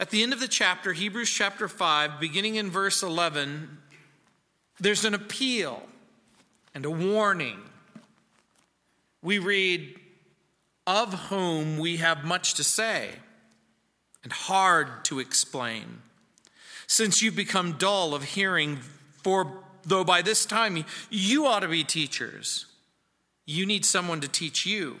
At the end of the chapter, Hebrews chapter 5, beginning in verse 11, there's an appeal and a warning. We read, Of whom we have much to say and hard to explain, since you've become dull of hearing, for though by this time you ought to be teachers, you need someone to teach you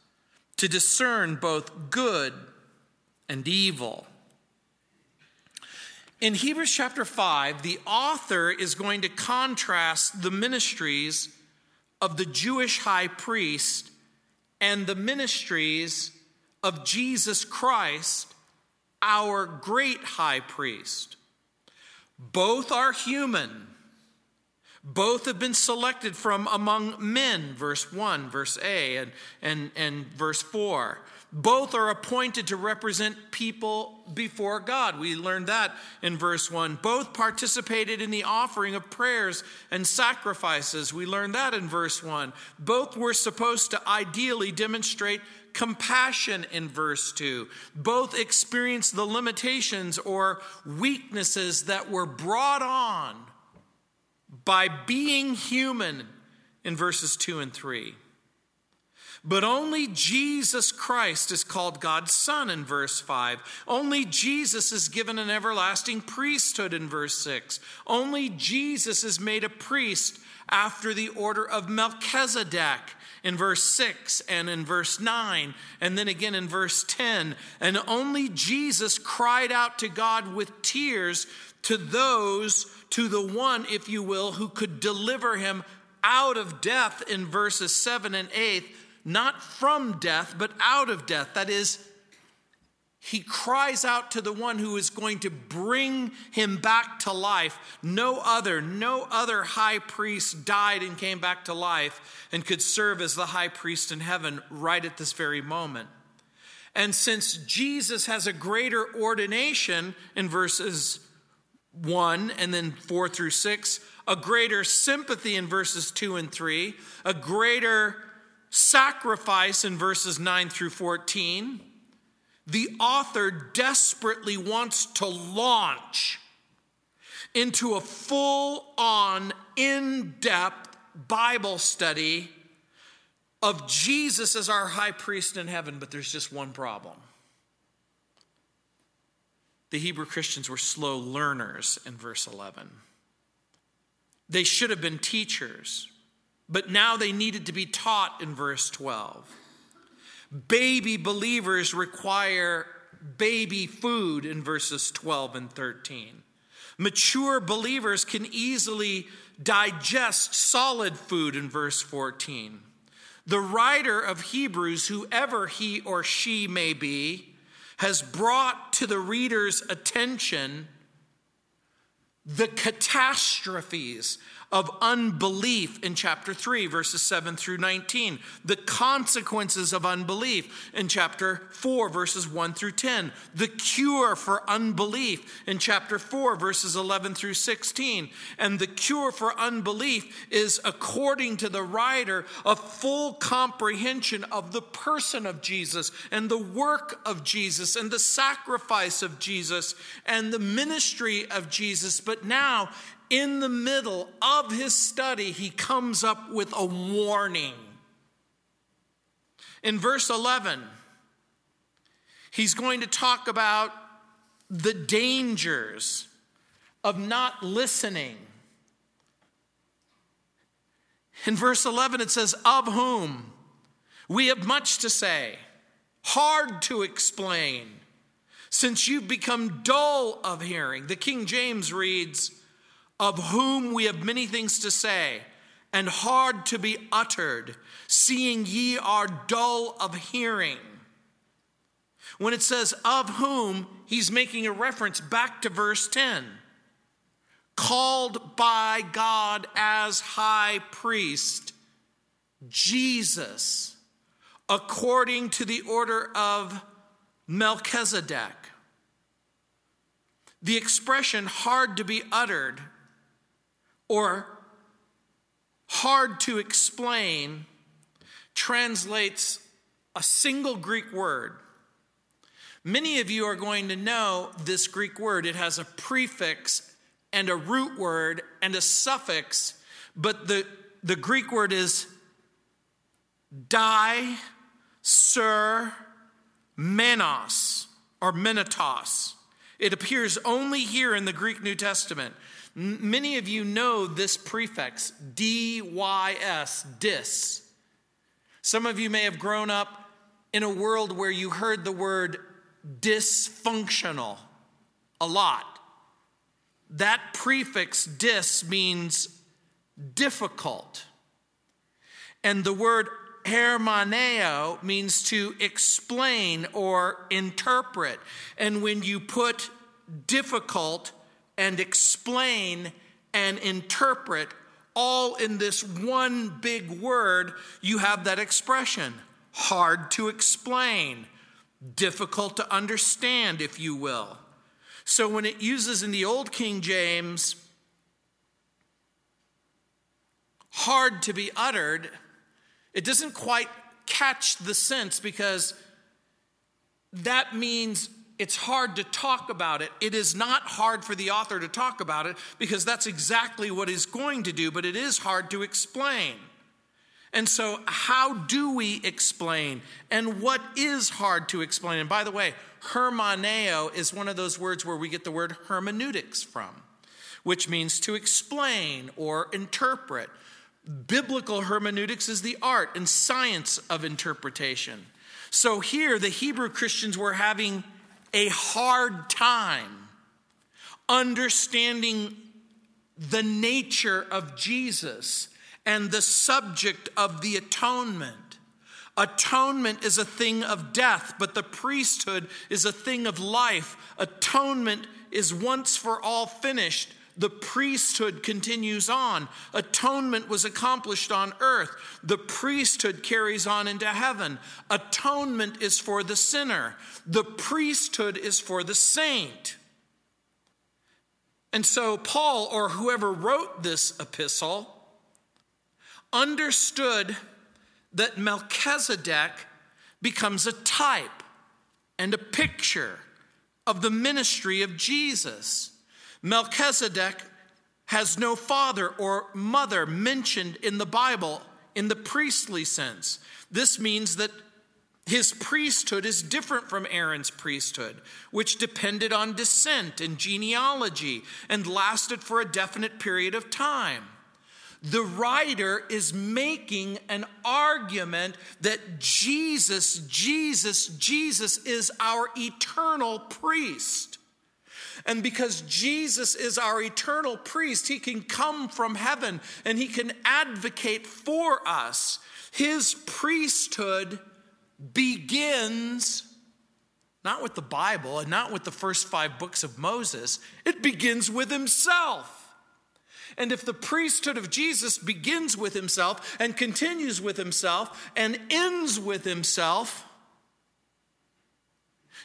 to discern both good and evil. In Hebrews chapter 5, the author is going to contrast the ministries of the Jewish high priest and the ministries of Jesus Christ, our great high priest. Both are human both have been selected from among men, verse 1, verse A, and, and, and verse 4. Both are appointed to represent people before God. We learned that in verse 1. Both participated in the offering of prayers and sacrifices. We learned that in verse 1. Both were supposed to ideally demonstrate compassion in verse 2. Both experienced the limitations or weaknesses that were brought on by being human in verses 2 and 3. But only Jesus Christ is called God's Son in verse 5. Only Jesus is given an everlasting priesthood in verse 6. Only Jesus is made a priest after the order of Melchizedek in verse 6 and in verse 9, and then again in verse 10. And only Jesus cried out to God with tears to those to the one, if you will, who could deliver him out of death in verses 7 and 8, not from death, but out of death. That is, he cries out to the one who is going to bring him back to life. No other, no other high priest died and came back to life and could serve as the high priest in heaven right at this very moment. And since Jesus has a greater ordination in verses 1 and then 4 through 6, a greater sympathy in verses 2 and 3, a greater sacrifice in verses 9 through 14. The author desperately wants to launch into a full on, in depth Bible study of Jesus as our high priest in heaven, but there's just one problem the Hebrew Christians were slow learners in verse 11. They should have been teachers, but now they needed to be taught in verse 12. Baby believers require baby food in verses 12 and 13. Mature believers can easily digest solid food in verse 14. The writer of Hebrews, whoever he or she may be, has brought to the reader's attention the catastrophes of unbelief in chapter 3, verses 7 through 19, the consequences of unbelief in chapter 4, verses 1 through 10, the cure for unbelief in chapter 4, verses 11 through 16. And the cure for unbelief is, according to the writer, a full comprehension of the person of Jesus and the work of Jesus and the sacrifice of Jesus and the ministry of Jesus. But now, in the middle of his study, he comes up with a warning. In verse 11, he's going to talk about the dangers of not listening. In verse 11, it says, Of whom we have much to say, hard to explain, since you've become dull of hearing. The King James reads, of whom we have many things to say and hard to be uttered, seeing ye are dull of hearing. When it says of whom, he's making a reference back to verse 10. Called by God as high priest, Jesus, according to the order of Melchizedek. The expression hard to be uttered or hard to explain translates a single Greek word. Many of you are going to know this Greek word. It has a prefix and a root word and a suffix, but the, the Greek word is di, sir, menos, or menatos. It appears only here in the Greek New Testament. Many of you know this prefix, dys, dis. Some of you may have grown up in a world where you heard the word dysfunctional a lot. That prefix dis means difficult. And the word hermaneo means to explain or interpret. And when you put difficult and explain and interpret all in this one big word, you have that expression hard to explain, difficult to understand, if you will. So when it uses in the Old King James, hard to be uttered, it doesn't quite catch the sense because that means it's hard to talk about it. It is not hard for the author to talk about it because that's exactly what he's going to do, but it is hard to explain. And so, how do we explain? And what is hard to explain? And by the way, hermaneo is one of those words where we get the word hermeneutics from, which means to explain or interpret. Biblical hermeneutics is the art and science of interpretation. So, here the Hebrew Christians were having a hard time understanding the nature of Jesus and the subject of the atonement. Atonement is a thing of death, but the priesthood is a thing of life. Atonement is once for all finished. The priesthood continues on. Atonement was accomplished on earth. The priesthood carries on into heaven. Atonement is for the sinner. The priesthood is for the saint. And so, Paul, or whoever wrote this epistle, understood that Melchizedek becomes a type and a picture of the ministry of Jesus. Melchizedek has no father or mother mentioned in the Bible in the priestly sense. This means that his priesthood is different from Aaron's priesthood, which depended on descent and genealogy and lasted for a definite period of time. The writer is making an argument that Jesus, Jesus, Jesus is our eternal priest. And because Jesus is our eternal priest, he can come from heaven and he can advocate for us. His priesthood begins not with the Bible and not with the first five books of Moses, it begins with himself. And if the priesthood of Jesus begins with himself and continues with himself and ends with himself,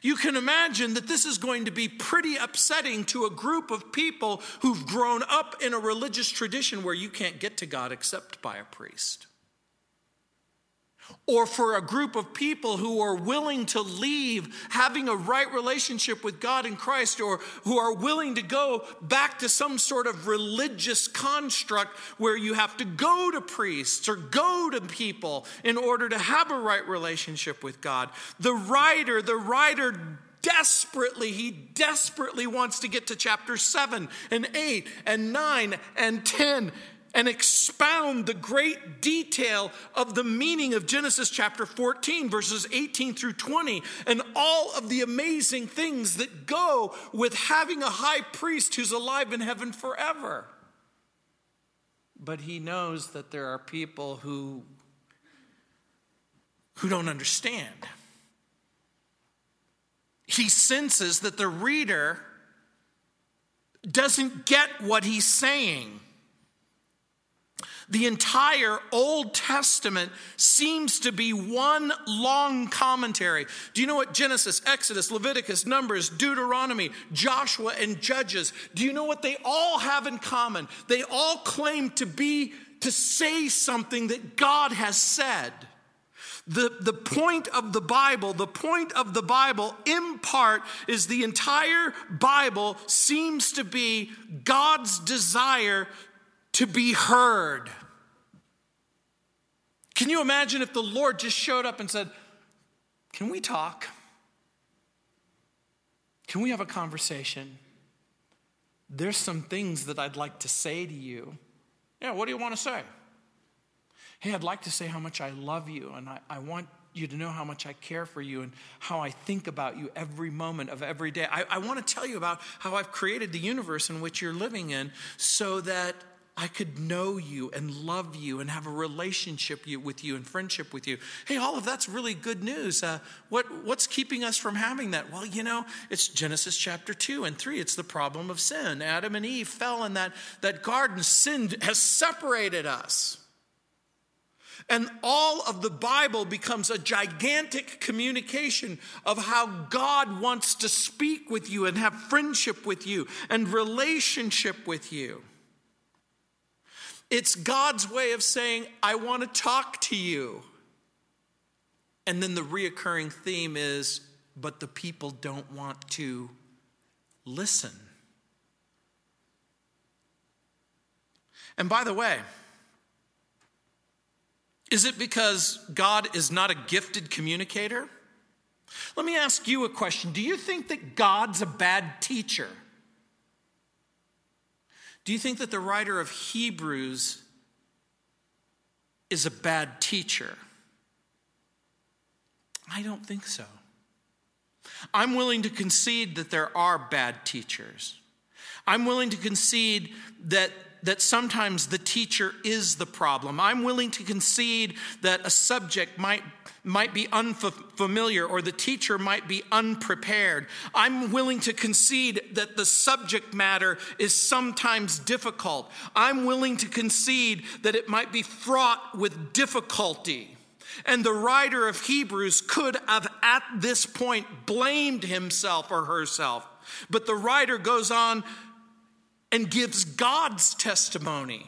you can imagine that this is going to be pretty upsetting to a group of people who've grown up in a religious tradition where you can't get to God except by a priest or for a group of people who are willing to leave having a right relationship with God in Christ, or who are willing to go back to some sort of religious construct where you have to go to priests or go to people in order to have a right relationship with God. The writer, the writer desperately, he desperately wants to get to chapter 7 and 8 and 9 and 10 and expound the great detail of the meaning of Genesis chapter 14, verses 18 through 20, and all of the amazing things that go with having a high priest who's alive in heaven forever. But he knows that there are people who, who don't understand. he senses that the reader doesn't get what he's saying. The entire Old Testament seems to be one long commentary. Do you know what Genesis, Exodus, Leviticus, Numbers, Deuteronomy, Joshua, and Judges, do you know what they all have in common? They all claim to be, to say something that God has said. The, the point of the Bible, the point of the Bible, in part, is the entire Bible seems to be God's desire to be heard. Can you imagine if the Lord just showed up and said, Can we talk? Can we have a conversation? There's some things that I'd like to say to you. Yeah, what do you want to say? Hey, I'd like to say how much I love you and I, I want you to know how much I care for you and how I think about you every moment of every day. I, I want to tell you about how I've created the universe in which you're living in so that I could know you and love you and have a relationship with you and friendship with you. Hey, all of that's really good news. Uh, what, what's keeping us from having that? Well, you know, it's Genesis chapter 2 and 3. It's the problem of sin. Adam and Eve fell in that, that garden. Sin has separated us. And all of the Bible becomes a gigantic communication of how God wants to speak with you and have friendship with you and relationship with you. It's God's way of saying, I want to talk to you. And then the reoccurring theme is, but the people don't want to listen. And by the way, is it because God is not a gifted communicator? Let me ask you a question. Do you think that God's a bad teacher? Do you think that the writer of Hebrews is a bad teacher? I don't think so. I'm willing to concede that there are bad teachers. I'm willing to concede that that sometimes the teacher is the problem. I'm willing to concede that a subject might, might be unfamiliar or the teacher might be unprepared. I'm willing to concede that the subject matter is sometimes difficult. I'm willing to concede that it might be fraught with difficulty. And the writer of Hebrews could have at this point blamed himself or herself. But the writer goes on and gives God's testimony.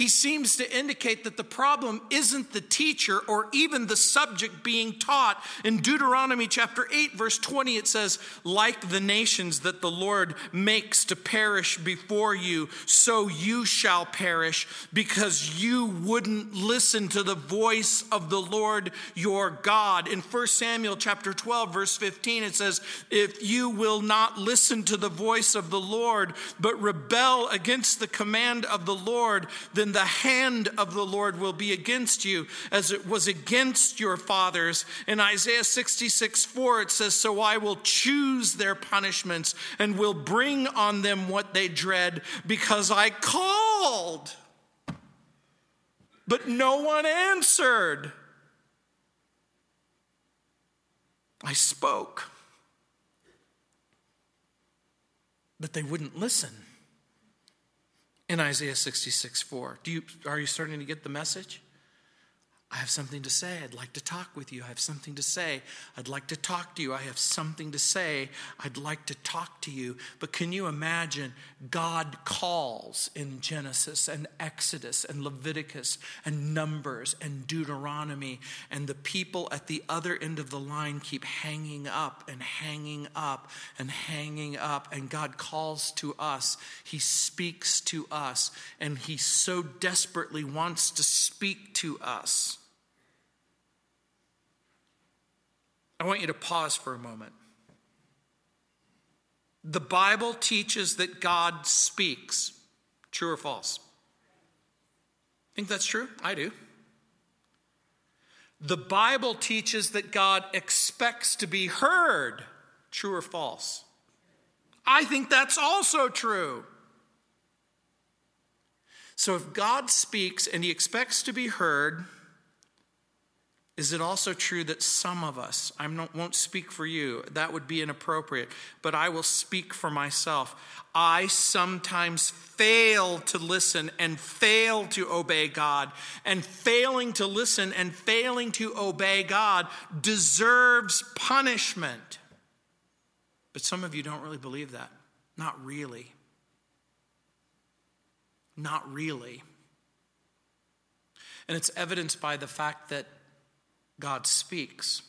He seems to indicate that the problem isn't the teacher or even the subject being taught. In Deuteronomy chapter 8, verse 20, it says, Like the nations that the Lord makes to perish before you, so you shall perish, because you wouldn't listen to the voice of the Lord your God. In 1 Samuel chapter 12, verse 15, it says, If you will not listen to the voice of the Lord, but rebel against the command of the Lord, then the hand of the Lord will be against you as it was against your fathers. In Isaiah 66 4, it says, So I will choose their punishments and will bring on them what they dread because I called, but no one answered. I spoke, but they wouldn't listen in Isaiah 66 4. Do you, are you starting to get the message? I have something to say. I'd like to talk with you. I have something to say. I'd like to talk to you. I have something to say. I'd like to talk to you. But can you imagine God calls in Genesis and Exodus and Leviticus and Numbers and Deuteronomy, and the people at the other end of the line keep hanging up and hanging up and hanging up, and God calls to us. He speaks to us, and He so desperately wants to speak to us. I want you to pause for a moment. The Bible teaches that God speaks. True or false? Think that's true? I do. The Bible teaches that God expects to be heard. True or false? I think that's also true. So if God speaks and he expects to be heard, Is it also true that some of us, I won't speak for you, that would be inappropriate, but I will speak for myself. I sometimes fail to listen and fail to obey God. And failing to listen and failing to obey God deserves punishment. But some of you don't really believe that. Not really. Not really. And it's evidenced by the fact that God speaks.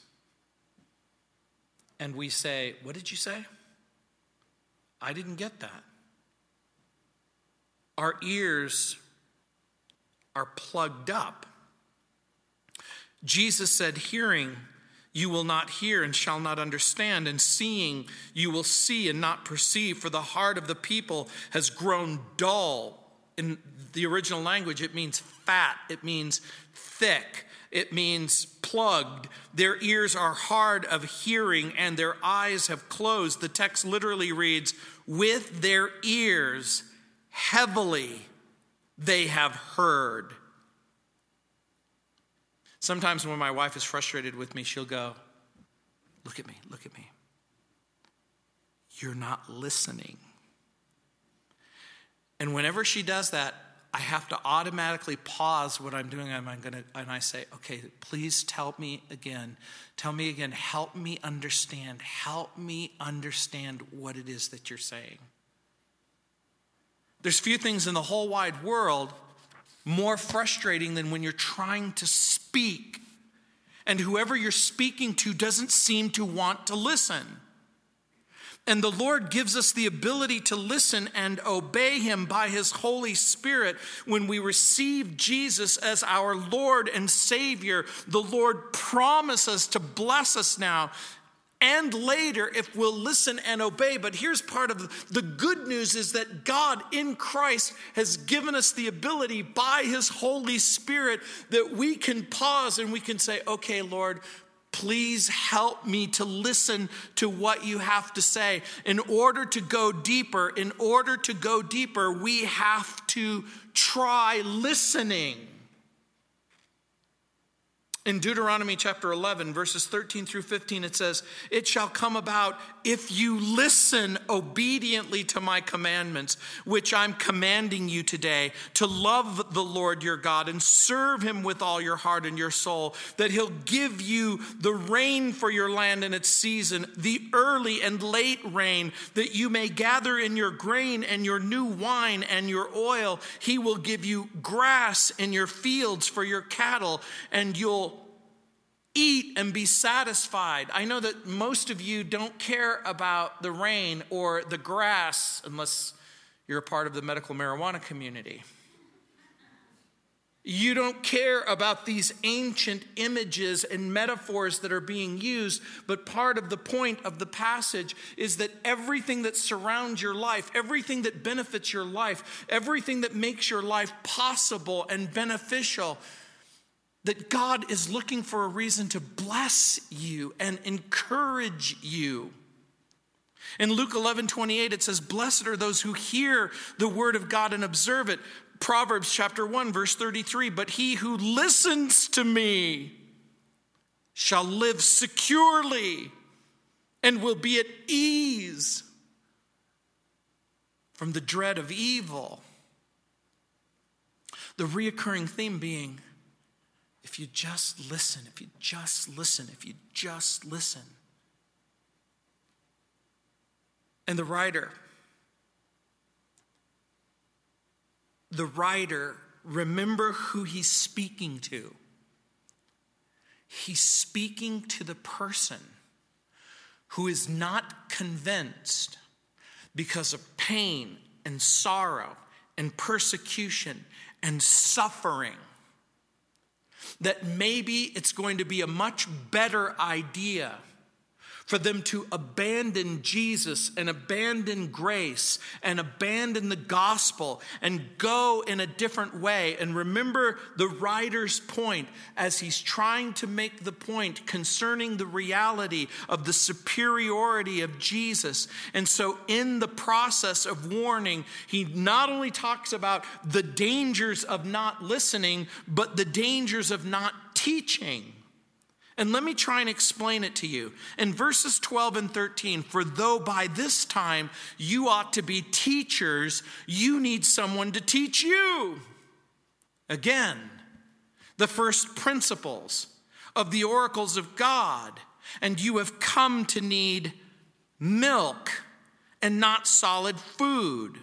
And we say, What did you say? I didn't get that. Our ears are plugged up. Jesus said, Hearing, you will not hear and shall not understand, and seeing, you will see and not perceive, for the heart of the people has grown dull. In the original language, it means fat, it means thick it means plugged. Their ears are hard of hearing and their eyes have closed. The text literally reads, with their ears heavily they have heard. Sometimes when my wife is frustrated with me, she'll go, Look at me, look at me. You're not listening. And whenever she does that, I have to automatically pause what I'm doing and I'm going to and I say, "Okay, please tell me again. Tell me again. Help me understand. Help me understand what it is that you're saying." There's few things in the whole wide world more frustrating than when you're trying to speak and whoever you're speaking to doesn't seem to want to listen. And the Lord gives us the ability to listen and obey Him by His Holy Spirit. When we receive Jesus as our Lord and Savior, the Lord promises to bless us now and later if we'll listen and obey. But here's part of the good news is that God in Christ has given us the ability by his Holy Spirit that we can pause and we can say, okay, Lord, Please help me to listen to what you have to say. In order to go deeper, in order to go deeper, we have to try listening. In Deuteronomy chapter 11, verses 13 through 15, it says, It shall come about if you listen obediently to my commandments, which I'm commanding you today, to love the Lord your God and serve him with all your heart and your soul, that he'll give you the rain for your land in its season, the early and late rain, that you may gather in your grain and your new wine and your oil. He will give you grass in your fields for your cattle, and you'll eat and be satisfied. I know that most of you don't care about the rain or the grass unless you're a part of the medical marijuana community. You don't care about these ancient images and metaphors that are being used, but part of the point of the passage is that everything that surrounds your life, everything that benefits your life, everything that makes your life possible and beneficial that God is looking for a reason to bless you and encourage you. In Luke 11 28, it says, Blessed are those who hear the word of God and observe it. Proverbs chapter 1, verse 33 But he who listens to me shall live securely and will be at ease from the dread of evil. The reoccurring theme being, if you just listen, if you just listen, if you just listen. And the writer, the writer, remember who he's speaking to. He's speaking to the person who is not convinced because of pain and sorrow and persecution and suffering that maybe it's going to be a much better idea for them to abandon Jesus and abandon grace and abandon the gospel and go in a different way. And remember the writer's point as he's trying to make the point concerning the reality of the superiority of Jesus. And so, in the process of warning, he not only talks about the dangers of not listening, but the dangers of not teaching. And let me try and explain it to you. In verses 12 and 13, for though by this time you ought to be teachers, you need someone to teach you. Again, the first principles of the oracles of God, and you have come to need milk and not solid food.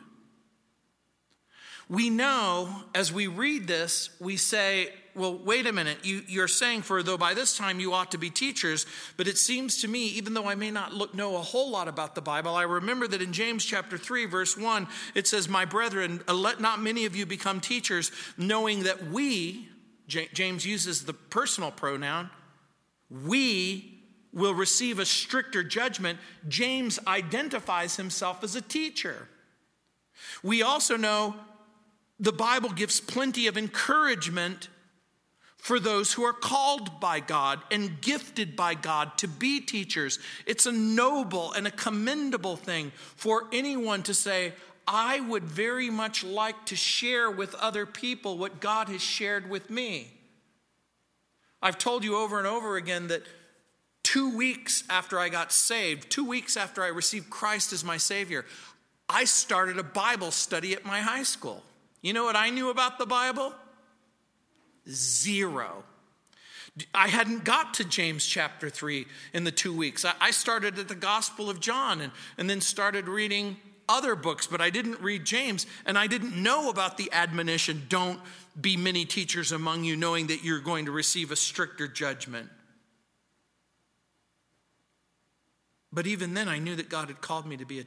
We know as we read this, we say, well, wait a minute. You, are saying, for though by this time you ought to be teachers, but it seems to me, even though I may not look, know a whole lot about the Bible, I remember that in James chapter 3, verse 1, it says, My brethren, uh, let not many of you become teachers, knowing that we, James uses the personal pronoun, we will receive a stricter judgment. James identifies himself as a teacher. We also know the Bible gives plenty of encouragement for those who are called by God and gifted by God to be teachers. It's a noble and a commendable thing for anyone to say, I would very much like to share with other people what God has shared with me. I've told you over and over again that two weeks after I got saved, two weeks after I received Christ as my Savior, I started a Bible study at my high school. You know what I knew about the Bible? Zero. I hadn't got to James chapter 3 in the two weeks. I started at the Gospel of John and, and then started reading other books, but I didn't read James, and I didn't know about the admonition don't be many teachers among you, knowing that you're going to receive a stricter judgment. But even then, I knew that God had called me to be a,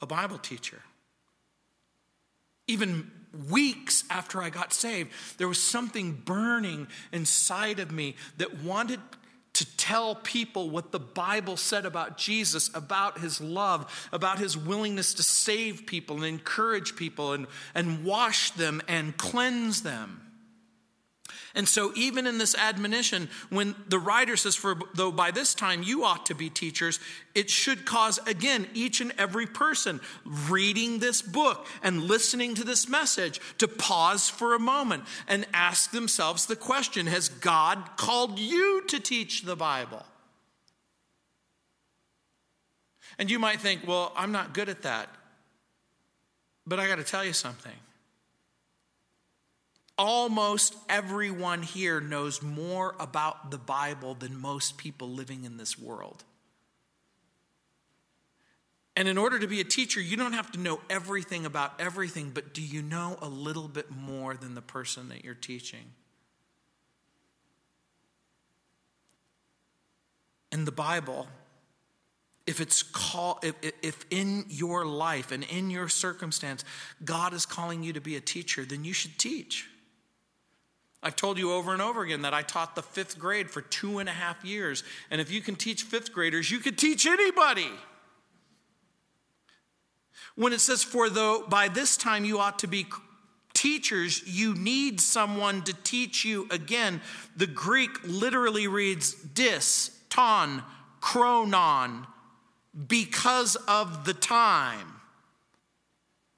a Bible teacher. Even weeks after I got saved, there was something burning inside of me that wanted to tell people what the Bible said about Jesus, about his love, about his willingness to save people and encourage people and, and wash them and cleanse them. And so, even in this admonition, when the writer says, For though by this time you ought to be teachers, it should cause, again, each and every person reading this book and listening to this message to pause for a moment and ask themselves the question Has God called you to teach the Bible? And you might think, Well, I'm not good at that. But I got to tell you something almost everyone here knows more about the Bible than most people living in this world. And in order to be a teacher, you don't have to know everything about everything, but do you know a little bit more than the person that you're teaching? In the Bible, if it's call if, if in your life and in your circumstance god is calling you to be a teacher then you should teach I've told you over and over again that I taught the fifth grade for two and a half years. And if you can teach fifth graders, you could teach anybody. When it says, For though by this time you ought to be teachers, you need someone to teach you again. The Greek literally reads dis, ton, chronon, because of the time.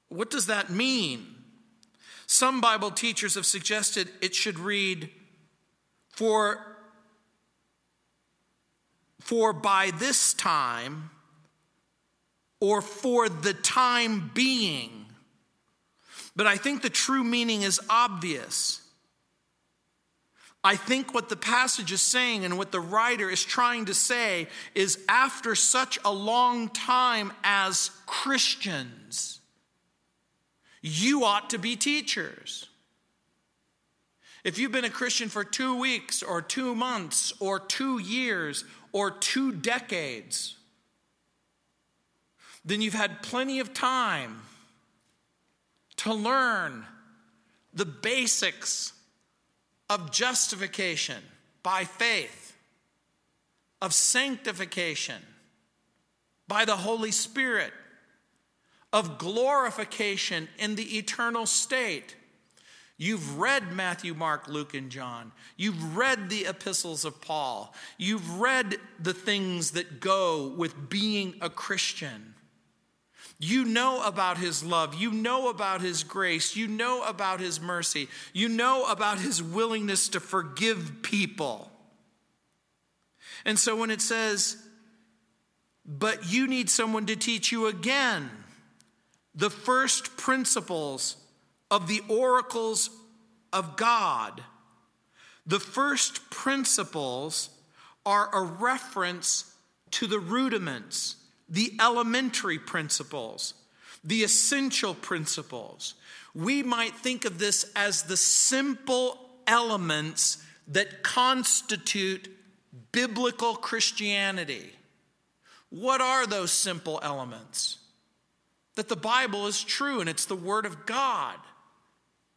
What does that mean? Some Bible teachers have suggested it should read, for, for by this time, or for the time being. But I think the true meaning is obvious. I think what the passage is saying and what the writer is trying to say is after such a long time as Christians, you ought to be teachers. If you've been a Christian for two weeks or two months or two years or two decades, then you've had plenty of time to learn the basics of justification by faith, of sanctification by the Holy Spirit, of glorification in the eternal state. You've read Matthew, Mark, Luke, and John. You've read the epistles of Paul. You've read the things that go with being a Christian. You know about his love. You know about his grace. You know about his mercy. You know about his willingness to forgive people. And so when it says, but you need someone to teach you again the first principles of the oracles of God, the first principles are a reference to the rudiments, the elementary principles, the essential principles. We might think of this as the simple elements that constitute biblical Christianity. What are those simple elements? That the Bible is true and it's the Word of God.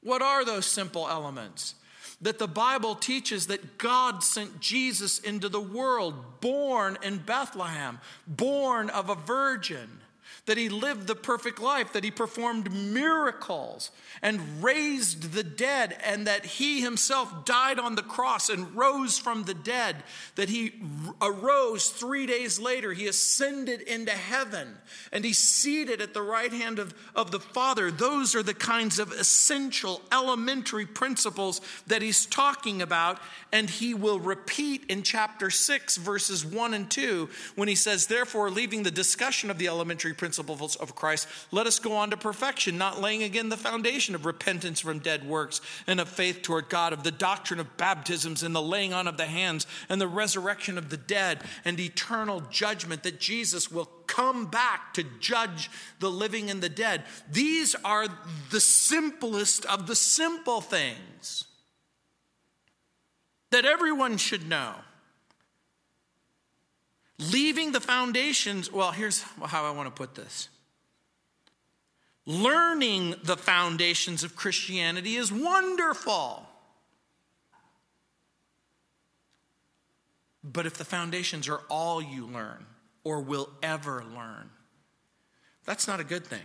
What are those simple elements? That the Bible teaches that God sent Jesus into the world, born in Bethlehem, born of a virgin that he lived the perfect life, that he performed miracles and raised the dead, and that he himself died on the cross and rose from the dead, that he arose three days later, he ascended into heaven, and he's seated at the right hand of, of the Father. Those are the kinds of essential, elementary principles that he's talking about, and he will repeat in chapter 6, verses 1 and 2, when he says, Therefore, leaving the discussion of the elementary principles, principles of Christ, let us go on to perfection, not laying again the foundation of repentance from dead works and of faith toward God, of the doctrine of baptisms and the laying on of the hands and the resurrection of the dead and eternal judgment, that Jesus will come back to judge the living and the dead. These are the simplest of the simple things that everyone should know. Leaving the foundations, well, here's how I want to put this. Learning the foundations of Christianity is wonderful. But if the foundations are all you learn or will ever learn, that's not a good thing.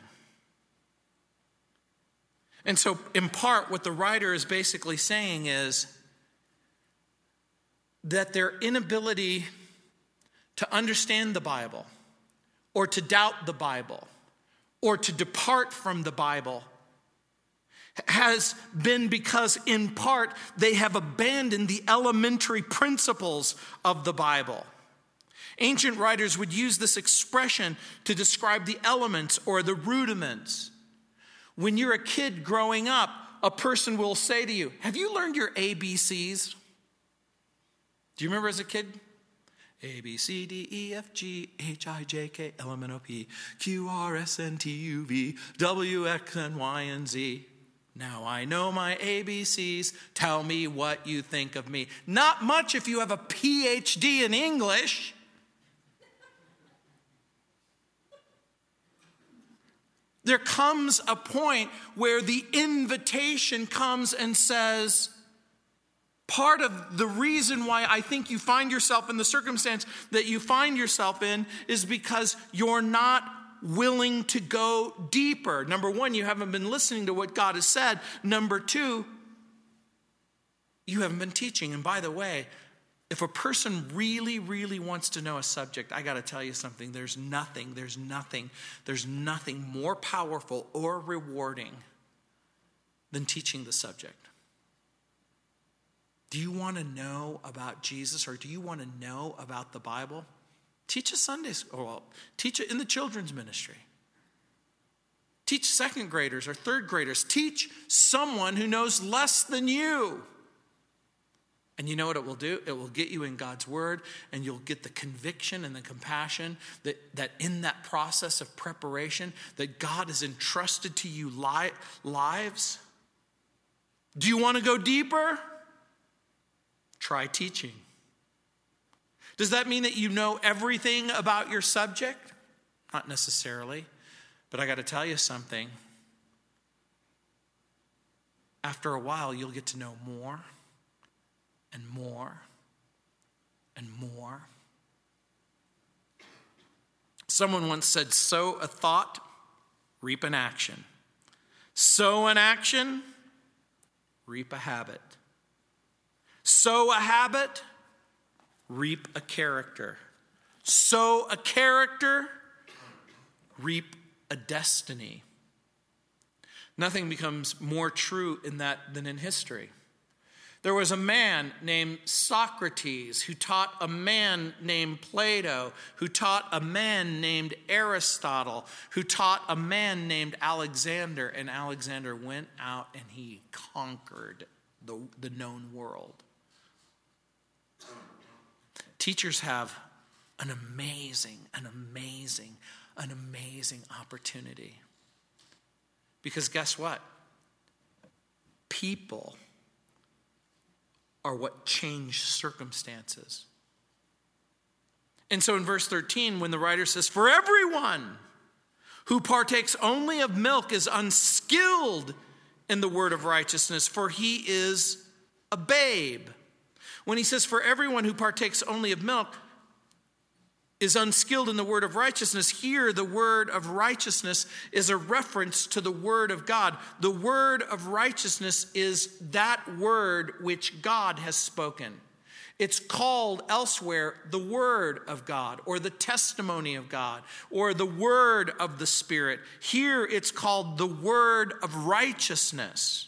And so, in part, what the writer is basically saying is that their inability to understand the Bible or to doubt the Bible or to depart from the Bible has been because, in part, they have abandoned the elementary principles of the Bible. Ancient writers would use this expression to describe the elements or the rudiments. When you're a kid growing up, a person will say to you, Have you learned your ABCs? Do you remember as a kid? A, B, C, D, E, F, G, H, I, J, K, L, M, N, O, P, Q, R, S, N, T, U, V, W, X, and Y, and Z. Now I know my ABCs. Tell me what you think of me. Not much if you have a PhD in English. There comes a point where the invitation comes and says, Part of the reason why I think you find yourself in the circumstance that you find yourself in is because you're not willing to go deeper. Number one, you haven't been listening to what God has said. Number two, you haven't been teaching. And by the way, if a person really, really wants to know a subject, I got to tell you something. There's nothing, there's nothing, there's nothing more powerful or rewarding than teaching the subject. Do you want to know about Jesus or do you want to know about the Bible? Teach a Sunday school, well, teach it in the children's ministry. Teach second graders or third graders. Teach someone who knows less than you. And you know what it will do? It will get you in God's word, and you'll get the conviction and the compassion that, that in that process of preparation, that God has entrusted to you li- lives. Do you want to go deeper? Try teaching. Does that mean that you know everything about your subject? Not necessarily. But I got to tell you something. After a while, you'll get to know more and more and more. Someone once said, sow a thought, reap an action. Sow an action, reap a habit. Sow a habit, reap a character. Sow a character, reap a destiny. Nothing becomes more true in that than in history. There was a man named Socrates who taught a man named Plato, who taught a man named Aristotle, who taught a man named Alexander, and Alexander went out and he conquered the, the known world. Teachers have an amazing, an amazing, an amazing opportunity. Because guess what? People are what change circumstances. And so in verse 13, when the writer says, For everyone who partakes only of milk is unskilled in the word of righteousness, for he is a babe. When he says, For everyone who partakes only of milk, is unskilled in the word of righteousness. Here, the word of righteousness is a reference to the word of God. The word of righteousness is that word which God has spoken. It's called elsewhere the Word of God or the testimony of God or the Word of the Spirit. Here it's called the Word of righteousness.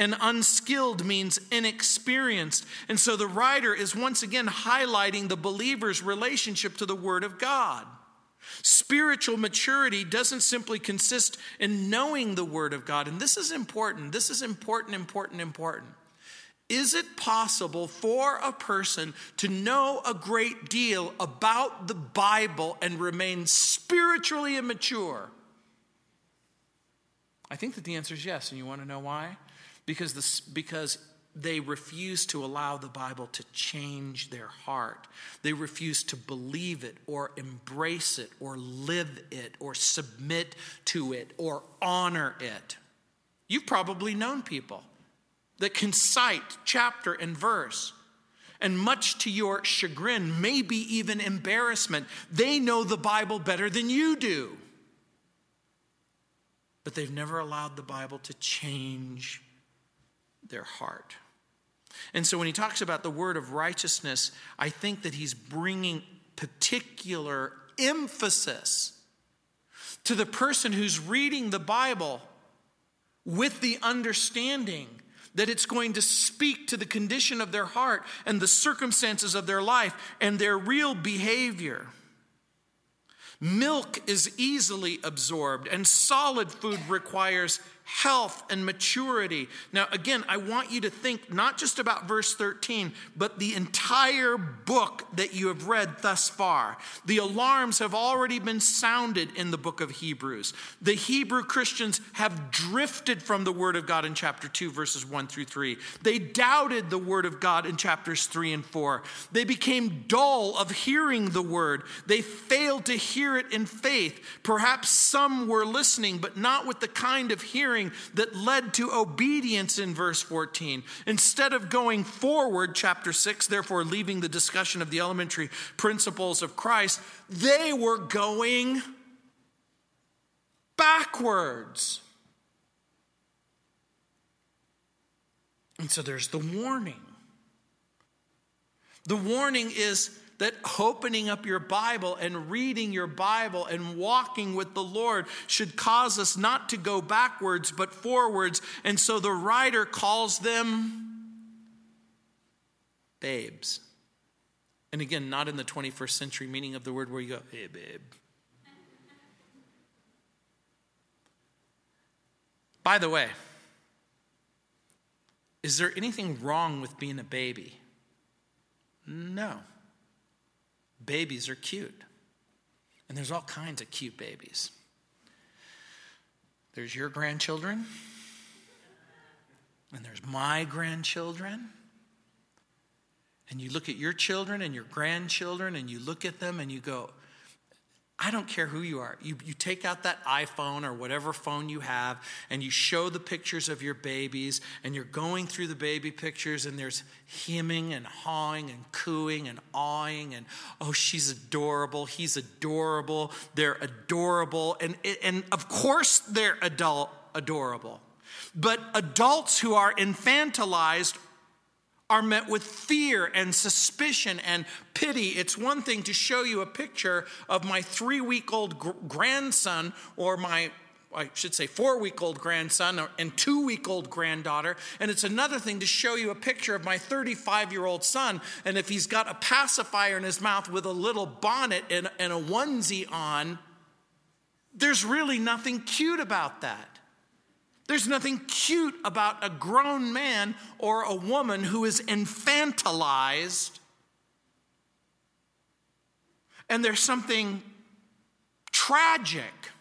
And unskilled means inexperienced. And so the writer is once again highlighting the believer's relationship to the Word of God. Spiritual maturity doesn't simply consist in knowing the Word of God. And this is important. This is important, important, important. Is it possible for a person to know a great deal about the Bible and remain spiritually immature? I think that the answer is yes, and you want to know why? Because, because they refuse to allow the Bible to change their heart. They refuse to believe it or embrace it or live it or submit to it or honor it. You've probably known people that can cite chapter and verse. And much to your chagrin, maybe even embarrassment, they know the Bible better than you do. But they've never allowed the Bible to change their heart. And so when he talks about the word of righteousness, I think that he's bringing particular emphasis to the person who's reading the Bible with the understanding that it's going to speak to the condition of their heart and the circumstances of their life and their real behavior. Milk is easily absorbed, and solid food requires health and maturity. Now, again, I want you to think not just about verse 13, but the entire book that you have read thus far. The alarms have already been sounded in the book of Hebrews. The Hebrew Christians have drifted from the Word of God in chapter 2, verses 1 through 3. They doubted the Word of God in chapters 3 and 4. They became dull of hearing the Word. They failed to hear it in faith. Perhaps some were listening, but not with the kind of hearing hearing that led to obedience in verse 14. Instead of going forward, chapter 6, therefore leaving the discussion of the elementary principles of Christ, they were going backwards. And so there's the warning. The warning is that opening up your Bible and reading your Bible and walking with the Lord should cause us not to go backwards but forwards. And so the writer calls them babes. And again, not in the 21st century meaning of the word where you go, hey, babe. By the way, is there anything wrong with being a baby? No babies are cute. And there's all kinds of cute babies. There's your grandchildren, and there's my grandchildren. And you look at your children and your grandchildren, and you look at them and you go, I don't care who you are. You, you take out that iPhone or whatever phone you have, and you show the pictures of your babies, and you're going through the baby pictures, and there's hemming and hawing and cooing and awing, and oh, she's adorable, he's adorable, they're adorable, and, and of course they're adult, adorable. But adults who are infantilized are met with fear and suspicion and pity. It's one thing to show you a picture of my three week old gr- grandson or my I should say, four week old grandson and two week old granddaughter. And it's another thing to show you a picture of my 35 year old son. And if he's got a pacifier in his mouth with a little bonnet and, and a onesie on, there's really nothing cute about that. There's nothing cute about a grown man or a woman who is infantilized. And there's something tragic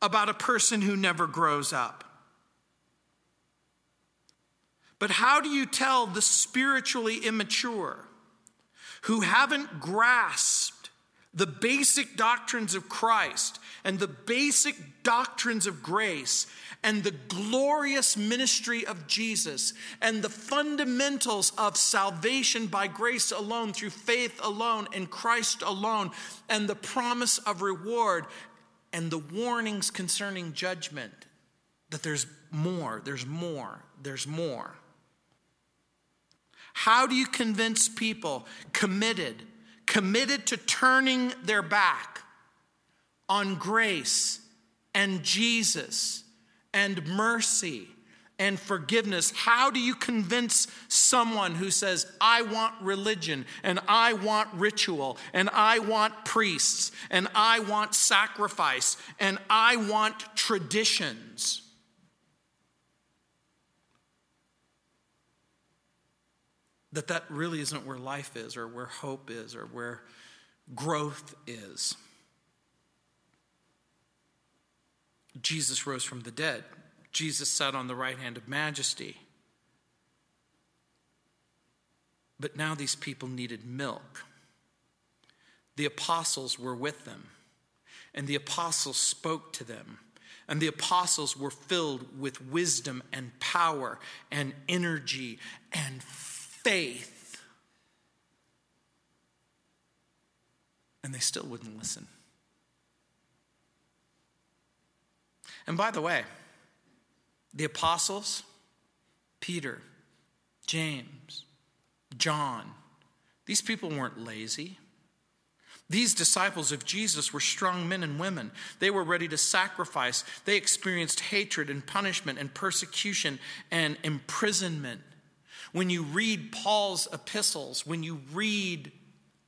about a person who never grows up. But how do you tell the spiritually immature who haven't grasped the basic doctrines of Christ and the basic doctrines of grace and the glorious ministry of Jesus and the fundamentals of salvation by grace alone, through faith alone, in Christ alone, and the promise of reward and the warnings concerning judgment that there's more, there's more, there's more. How do you convince people committed, committed to turning their back on grace and Jesus and mercy and forgiveness. How do you convince someone who says, I want religion and I want ritual and I want priests and I want sacrifice and I want traditions? That that really isn't where life is or where hope is or where growth is. Jesus rose from the dead. Jesus sat on the right hand of majesty. But now these people needed milk. The apostles were with them, and the apostles spoke to them. And the apostles were filled with wisdom and power and energy and faith. And they still wouldn't listen. And by the way, the apostles, Peter, James, John, these people weren't lazy. These disciples of Jesus were strong men and women. They were ready to sacrifice. They experienced hatred and punishment and persecution and imprisonment. When you read Paul's epistles, when you read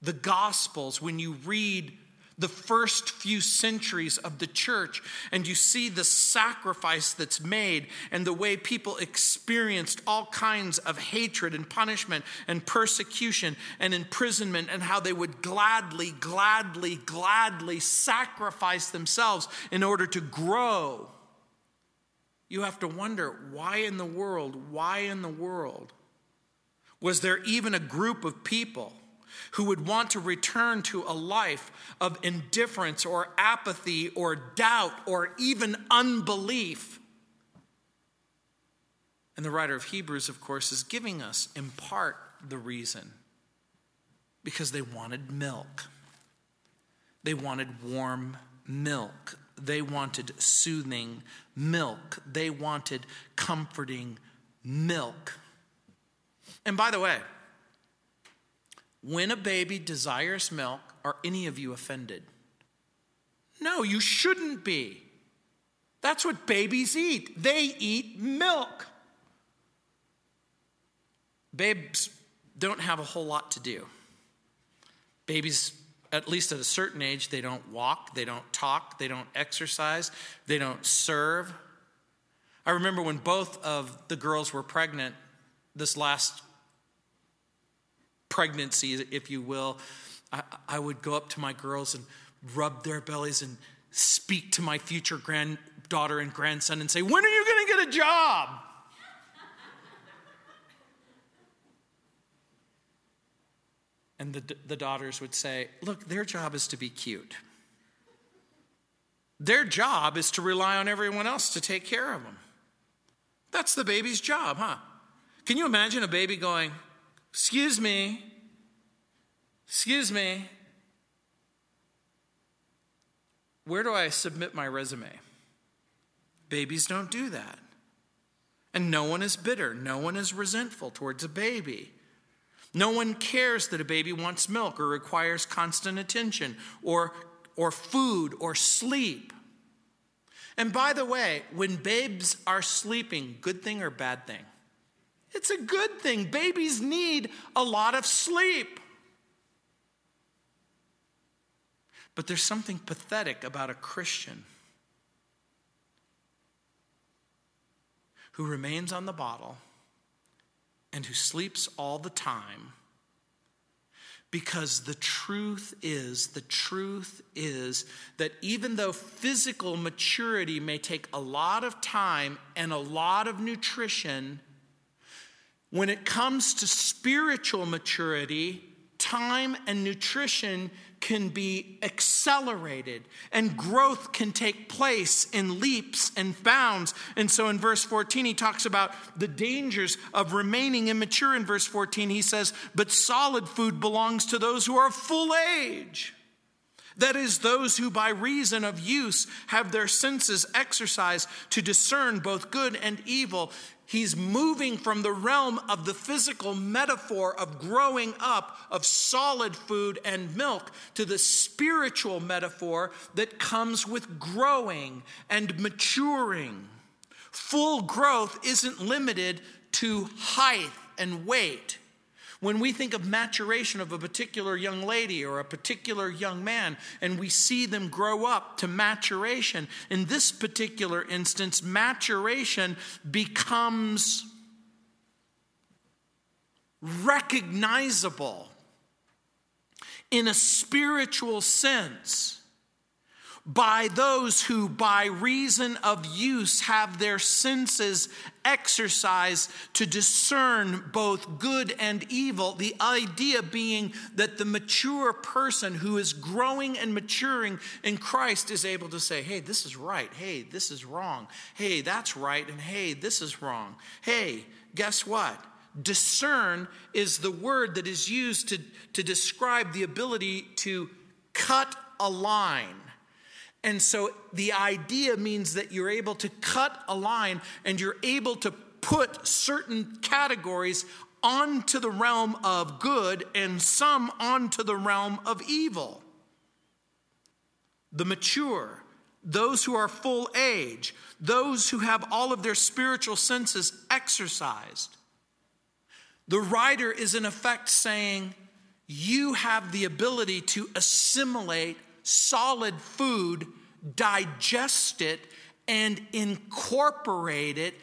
the Gospels, when you read the first few centuries of the church, and you see the sacrifice that's made and the way people experienced all kinds of hatred and punishment and persecution and imprisonment, and how they would gladly, gladly, gladly sacrifice themselves in order to grow. You have to wonder why in the world, why in the world was there even a group of people? Who would want to return to a life of indifference or apathy or doubt or even unbelief. And the writer of Hebrews, of course, is giving us in part the reason because they wanted milk. They wanted warm milk. They wanted soothing milk. They wanted comforting milk. And by the way, when a baby desires milk, are any of you offended? No, you shouldn't be. That's what babies eat. They eat milk. Babes don't have a whole lot to do. Babies, at least at a certain age, they don't walk, they don't talk, they don't exercise, they don't serve. I remember when both of the girls were pregnant this last pregnancy, if you will, I, I would go up to my girls and rub their bellies and speak to my future granddaughter and grandson and say, When are you going to get a job? And the, the daughters would say, Look, their job is to be cute. Their job is to rely on everyone else to take care of them. That's the baby's job, huh? Can you imagine a baby going, Excuse me. Excuse me. Where do I submit my resume? Babies don't do that. And no one is bitter. No one is resentful towards a baby. No one cares that a baby wants milk or requires constant attention or, or food or sleep. And by the way, when babes are sleeping, good thing or bad thing? It's a good thing. Babies need a lot of sleep. But there's something pathetic about a Christian who remains on the bottle and who sleeps all the time because the truth is, the truth is that even though physical maturity may take a lot of time and a lot of nutrition, when it comes to spiritual maturity, time and nutrition can be accelerated and growth can take place in leaps and bounds. And so in verse 14, he talks about the dangers of remaining immature. In verse 14, he says, But solid food belongs to those who are full age. That is, those who by reason of use have their senses exercised to discern both good and evil. He's moving from the realm of the physical metaphor of growing up, of solid food and milk, to the spiritual metaphor that comes with growing and maturing. Full growth isn't limited to height and weight. When we think of maturation of a particular young lady or a particular young man, and we see them grow up to maturation, in this particular instance, maturation becomes recognizable in a spiritual sense by those who, by reason of use, have their senses exercised to discern both good and evil. The idea being that the mature person who is growing and maturing in Christ is able to say, hey, this is right. Hey, this is wrong. Hey, that's right. And hey, this is wrong. Hey, guess what? Discern is the word that is used to, to describe the ability to cut a line and so the idea means that you're able to cut a line and you're able to put certain categories onto the realm of good and some onto the realm of evil. The mature, those who are full age, those who have all of their spiritual senses exercised. The writer is in effect saying, You have the ability to assimilate solid food, digest it, and incorporate it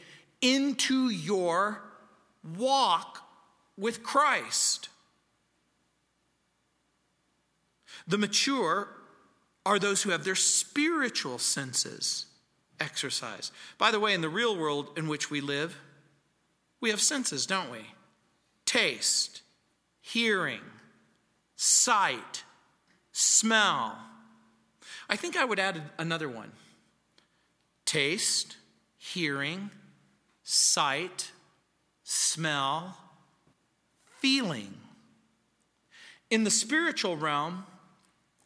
into your walk with Christ. The mature are those who have their spiritual senses exercised. By the way, in the real world in which we live, we have senses, don't we? Taste, hearing, sight, smell, I think I would add another one taste, hearing, sight, smell, feeling. In the spiritual realm,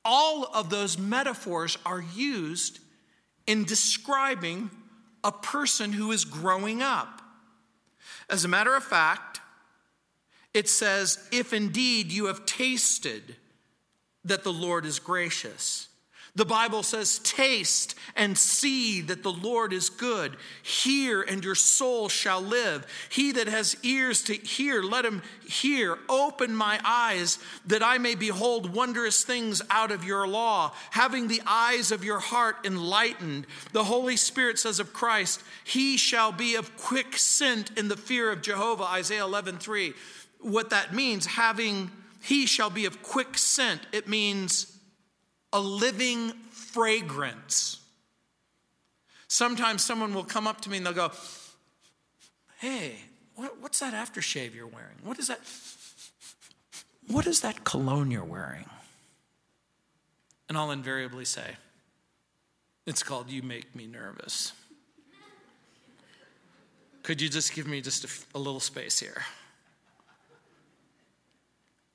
all of those metaphors are used in describing a person who is growing up. As a matter of fact, it says, If indeed you have tasted that the Lord is gracious. The Bible says, Taste and see that the Lord is good. Hear, and your soul shall live. He that has ears to hear, let him hear. Open my eyes that I may behold wondrous things out of your law, having the eyes of your heart enlightened. The Holy Spirit says of Christ, He shall be of quick scent in the fear of Jehovah. Isaiah 11 3. What that means, having, He shall be of quick scent, it means a living fragrance. Sometimes someone will come up to me and they'll go, Hey, what, what's that aftershave you're wearing? What is that? What is that cologne you're wearing? And I'll invariably say, It's called You Make Me Nervous. Could you just give me just a, a little space here?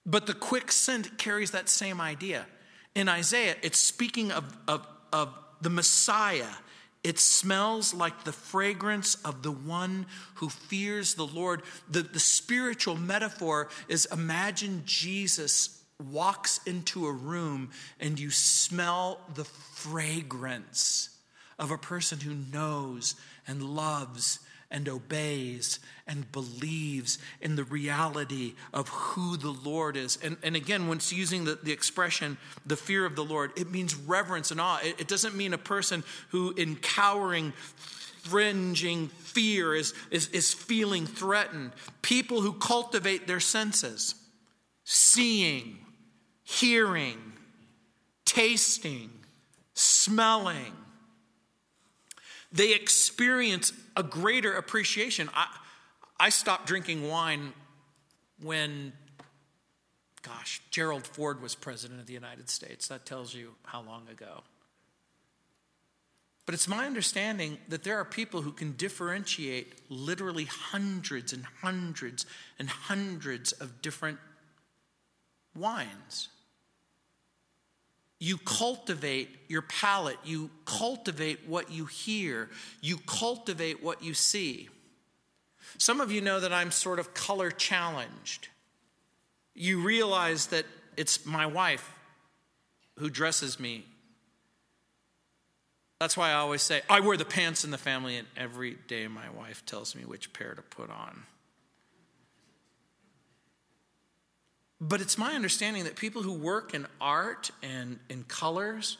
But the quick scent carries that same idea. In Isaiah, it's speaking of, of, of the Messiah. It smells like the fragrance of the one who fears the Lord. The, the spiritual metaphor is imagine Jesus walks into a room and you smell the fragrance of a person who knows and loves and obeys and believes in the reality of who the Lord is. And, and again, when it's using the, the expression, the fear of the Lord, it means reverence and awe. It, it doesn't mean a person who, in cowering, fringing fear, is, is, is feeling threatened. People who cultivate their senses, seeing, hearing, tasting, smelling, they experience a greater appreciation. I, I stopped drinking wine when, gosh, Gerald Ford was president of the United States. That tells you how long ago. But it's my understanding that there are people who can differentiate literally hundreds and hundreds and hundreds of different wines. You cultivate your palate, you cultivate what you hear, you cultivate what you see. Some of you know that I'm sort of color challenged. You realize that it's my wife who dresses me. That's why I always say, I wear the pants in the family, and every day my wife tells me which pair to put on. But it's my understanding that people who work in art and in colors,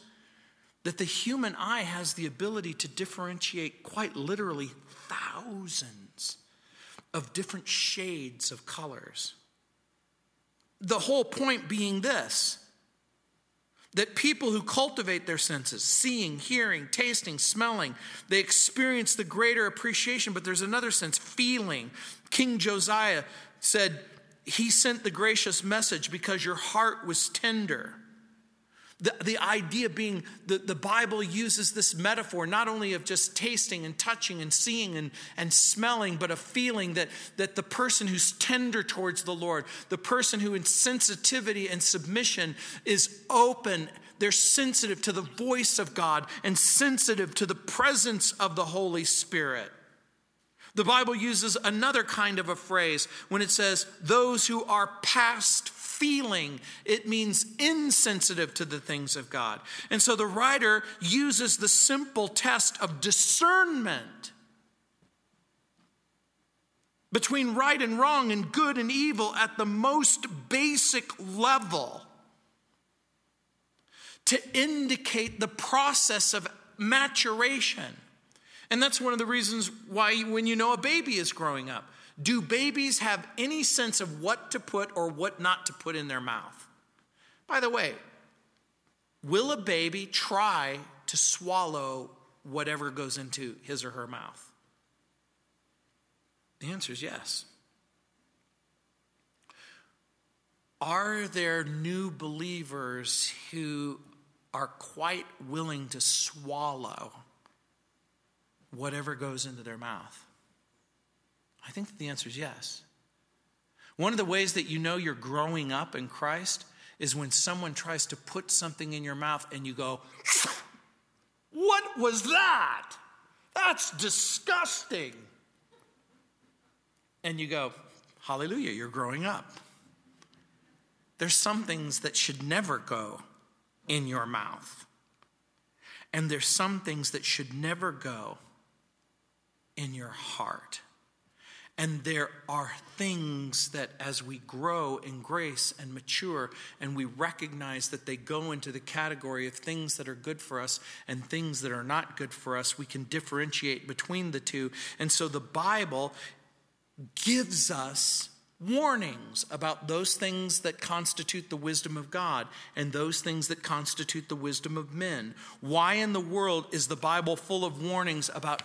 that the human eye has the ability to differentiate quite literally thousands of different shades of colors. The whole point being this that people who cultivate their senses, seeing, hearing, tasting, smelling, they experience the greater appreciation, but there's another sense, feeling. King Josiah said, he sent the gracious message because your heart was tender. The, the idea being that the Bible uses this metaphor not only of just tasting and touching and seeing and, and smelling, but a feeling that, that the person who's tender towards the Lord, the person who in sensitivity and submission is open, they're sensitive to the voice of God and sensitive to the presence of the Holy Spirit. The Bible uses another kind of a phrase when it says, those who are past feeling. It means insensitive to the things of God. And so the writer uses the simple test of discernment between right and wrong and good and evil at the most basic level to indicate the process of maturation. And that's one of the reasons why, when you know a baby is growing up, do babies have any sense of what to put or what not to put in their mouth? By the way, will a baby try to swallow whatever goes into his or her mouth? The answer is yes. Are there new believers who are quite willing to swallow whatever goes into their mouth? I think the answer is yes. One of the ways that you know you're growing up in Christ is when someone tries to put something in your mouth and you go, What was that? That's disgusting. And you go, Hallelujah, you're growing up. There's some things that should never go in your mouth. And there's some things that should never go in your heart. And there are things that as we grow in grace and mature, and we recognize that they go into the category of things that are good for us and things that are not good for us, we can differentiate between the two. And so the Bible gives us warnings about those things that constitute the wisdom of God and those things that constitute the wisdom of men. Why in the world is the Bible full of warnings about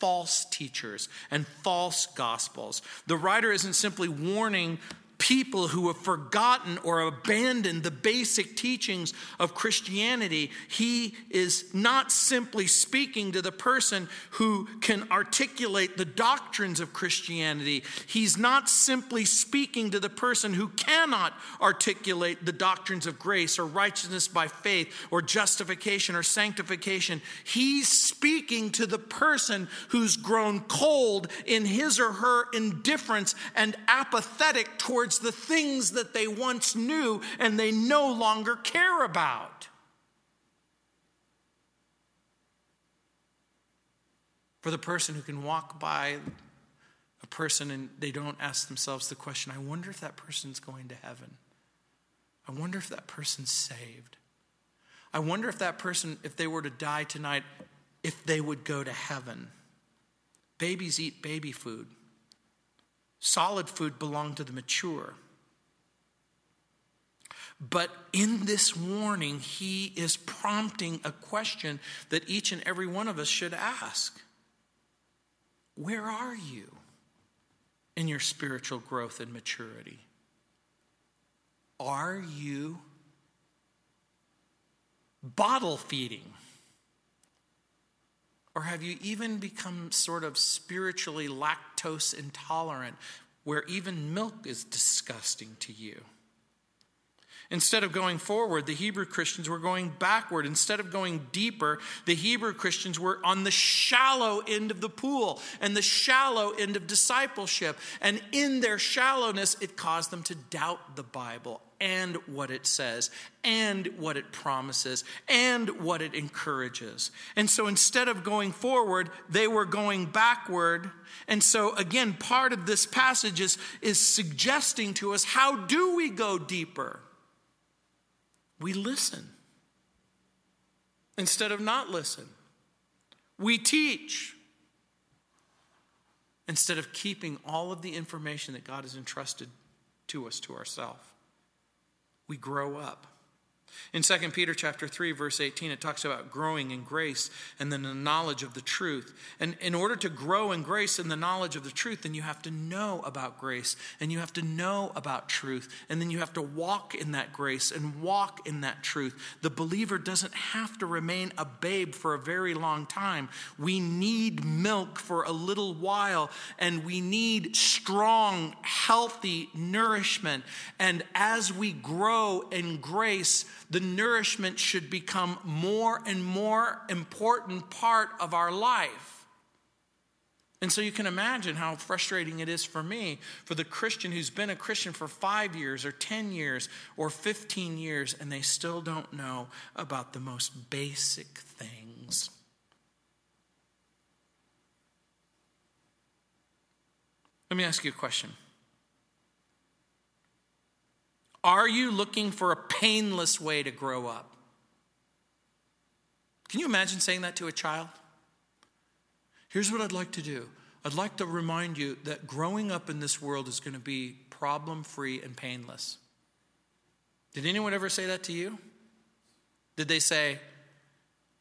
false teachers and false gospels. The writer isn't simply warning people who have forgotten or abandoned the basic teachings of Christianity. He is not simply speaking to the person who can articulate the doctrines of Christianity. He's not simply speaking to the person who cannot articulate the doctrines of grace or righteousness by faith or justification or sanctification. He's speaking to the person who's grown cold in his or her indifference and apathetic towards towards the things that they once knew and they no longer care about. For the person who can walk by a person and they don't ask themselves the question, I wonder if that person's going to heaven. I wonder if that person's saved. I wonder if that person, if they were to die tonight, if they would go to heaven. Babies eat baby food. Solid food belong to the mature. But in this warning, he is prompting a question that each and every one of us should ask Where are you in your spiritual growth and maturity? Are you bottle feeding? Or have you even become sort of spiritually lactose intolerant, where even milk is disgusting to you? Instead of going forward, the Hebrew Christians were going backward. Instead of going deeper, the Hebrew Christians were on the shallow end of the pool and the shallow end of discipleship. And in their shallowness, it caused them to doubt the Bible and what it says and what it promises and what it encourages. And so instead of going forward, they were going backward. And so, again, part of this passage is, is suggesting to us how do we go deeper? We listen instead of not listen. We teach instead of keeping all of the information that God has entrusted to us to ourselves. We grow up. In 2 Peter chapter 3 verse 18 it talks about growing in grace and then the knowledge of the truth. And in order to grow in grace and the knowledge of the truth then you have to know about grace and you have to know about truth and then you have to walk in that grace and walk in that truth. The believer doesn't have to remain a babe for a very long time. We need milk for a little while and we need strong healthy nourishment and as we grow in grace the nourishment should become more and more important part of our life. And so you can imagine how frustrating it is for me, for the Christian who's been a Christian for five years or 10 years or 15 years, and they still don't know about the most basic things. Let me ask you a question. Are you looking for a painless way to grow up? Can you imagine saying that to a child? Here's what I'd like to do I'd like to remind you that growing up in this world is going to be problem free and painless. Did anyone ever say that to you? Did they say,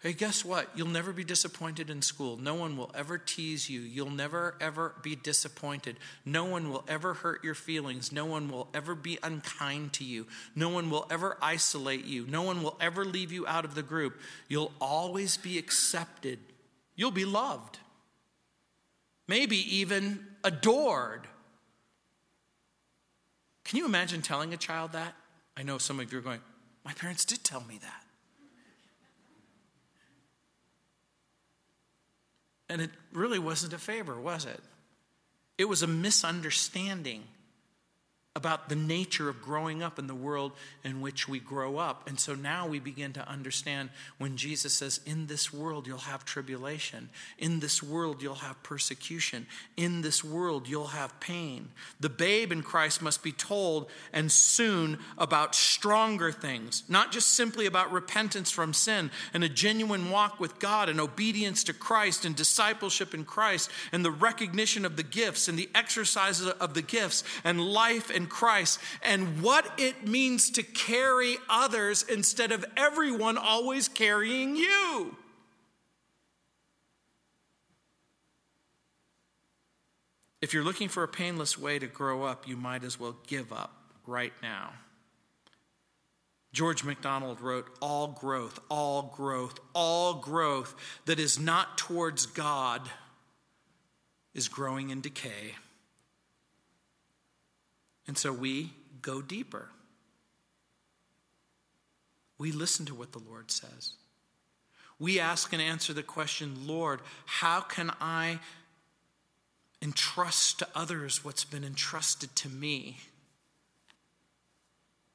Hey, guess what? You'll never be disappointed in school. No one will ever tease you. You'll never, ever be disappointed. No one will ever hurt your feelings. No one will ever be unkind to you. No one will ever isolate you. No one will ever leave you out of the group. You'll always be accepted. You'll be loved. Maybe even adored. Can you imagine telling a child that? I know some of you are going, My parents did tell me that. And it really wasn't a favor, was it? It was a misunderstanding about the nature of growing up in the world in which we grow up. And so now we begin to understand when Jesus says, In this world you'll have tribulation, in this world you'll have persecution, in this world you'll have pain. The babe in Christ must be told and soon about stronger things, not just simply about repentance from sin and a genuine walk with God and obedience to Christ and discipleship in Christ and the recognition of the gifts and the exercises of the gifts and life in Christ and what it means to carry others instead of everyone always carrying you. If you're looking for a painless way to grow up, you might as well give up right now. George MacDonald wrote, All growth, all growth, all growth that is not towards God is growing in decay. And so we go deeper. We listen to what the Lord says. We ask and answer the question Lord, how can I entrust to others what's been entrusted to me?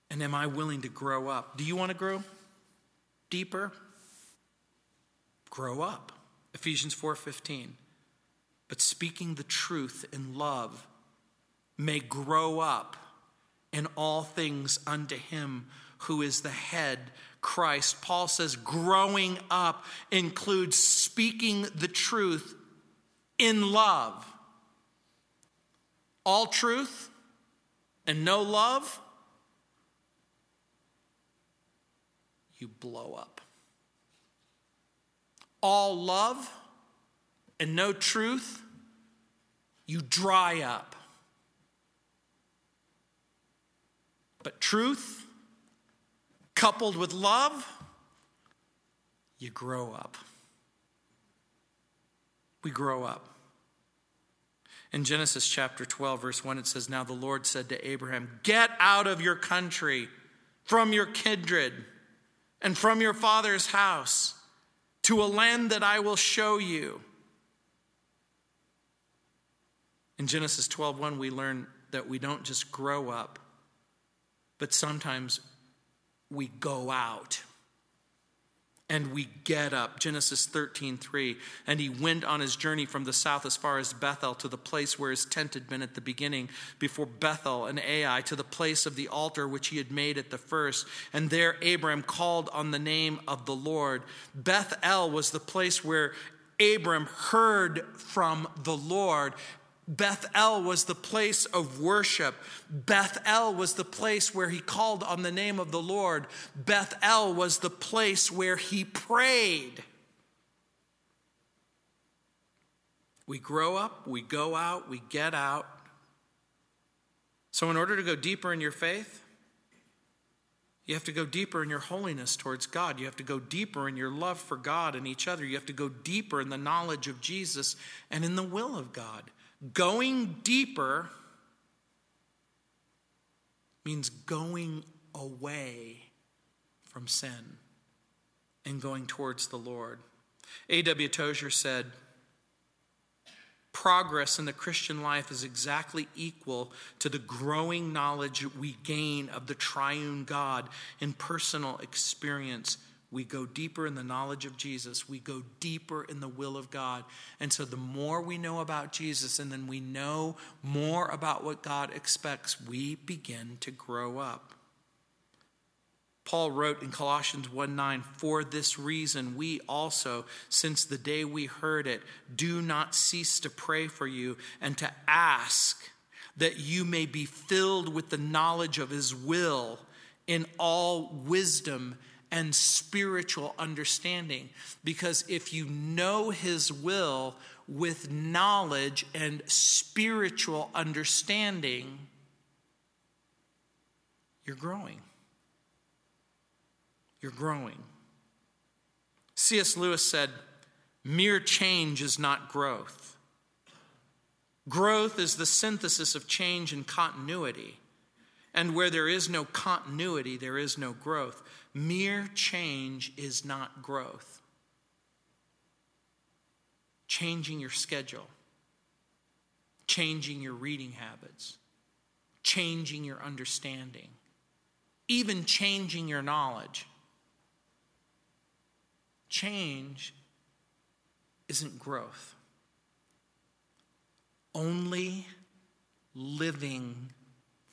And am I willing to grow up? Do you want to grow deeper? Grow up. Ephesians 4:15. but speaking the truth in love may grow up in all things unto him who is the head, Christ. Paul says growing up includes speaking the truth in love. All truth and no love, you blow up. All love and no truth, you dry up. But truth, coupled with love, you grow up. We grow up. In Genesis chapter 12, verse 1, it says, Now the Lord said to Abraham, Get out of your country, from your kindred, and from your father's house, to a land that I will show you. In Genesis 12:1 we learn that we don't just grow up, but sometimes we go out and we get up. Genesis 13, 3. And he went on his journey from the south as far as Bethel to the place where his tent had been at the beginning, before Bethel and Ai, to the place of the altar which he had made at the first. And there Abram called on the name of the Lord. Bethel was the place where Abram heard from the Lord. Bethel was the place of worship. Bethel was the place where he called on the name of the Lord. Bethel was the place where he prayed. We grow up, we go out, we get out. So, in order to go deeper in your faith, you have to go deeper in your holiness towards God. You have to go deeper in your love for God and each other. You have to go deeper in the knowledge of Jesus and in the will of God. Going deeper means going away from sin and going towards the Lord. A.W. Tozer said, Progress in the Christian life is exactly equal to the growing knowledge we gain of the triune God in personal experience we go deeper in the knowledge of Jesus. We go deeper in the will of God. And so, the more we know about Jesus and then we know more about what God expects, we begin to grow up. Paul wrote in Colossians 1 9, For this reason, we also, since the day we heard it, do not cease to pray for you and to ask that you may be filled with the knowledge of his will in all wisdom and spiritual understanding. Because if you know His will with knowledge and spiritual understanding, you're growing. You're growing. C.S. Lewis said, Mere change is not growth. Growth is the synthesis of change and continuity. And where there is no continuity, there is no growth. Mere change is not growth. Changing your schedule, changing your reading habits, changing your understanding, even changing your knowledge. Change isn't growth. Only living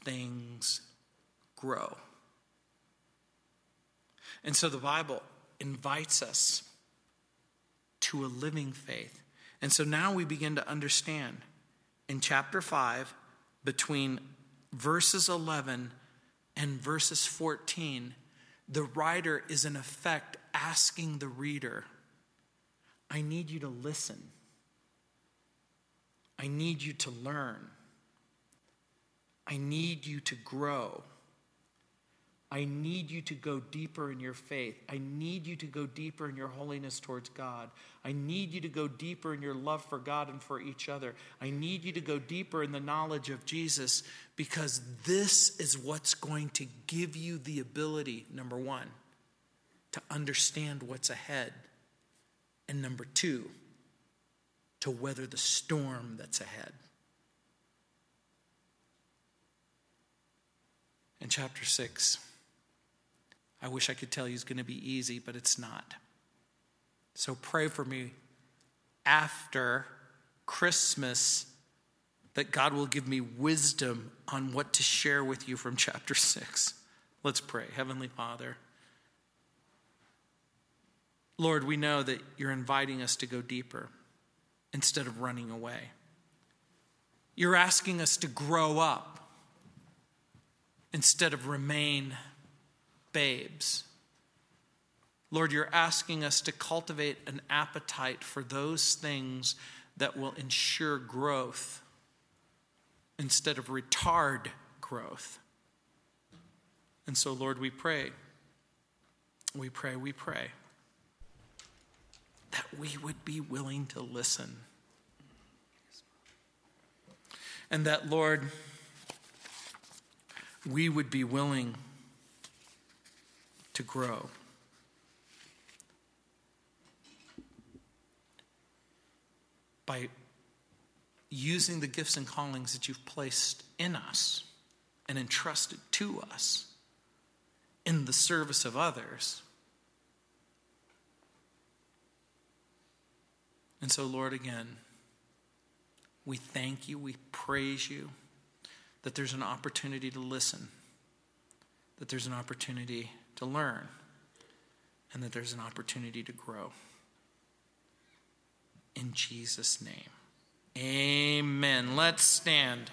things grow. And so the Bible invites us to a living faith. And so now we begin to understand in chapter 5, between verses 11 and verses 14, the writer is in effect asking the reader, I need you to listen. I need you to learn. I need you to grow. I need you to go deeper in your faith. I need you to go deeper in your holiness towards God. I need you to go deeper in your love for God and for each other. I need you to go deeper in the knowledge of Jesus because this is what's going to give you the ability, number one, to understand what's ahead, and number two, to weather the storm that's ahead. In chapter 6, I wish I could tell you it's going to be easy, but it's not. So pray for me after Christmas that God will give me wisdom on what to share with you from chapter 6. Let's pray. Heavenly Father, Lord, we know that you're inviting us to go deeper instead of running away. You're asking us to grow up instead of remain babes. Lord, you're asking us to cultivate an appetite for those things that will ensure growth instead of retard growth. And so, Lord, we pray, we pray, we pray that we would be willing to listen. And that, Lord, we would be willing to grow. By using the gifts and callings that you've placed in us and entrusted to us in the service of others. And so, Lord, again, we thank you, we praise you that there's an opportunity to listen, that there's an opportunity to learn, and that there's an opportunity to grow. In Jesus' name. Amen. Let's stand.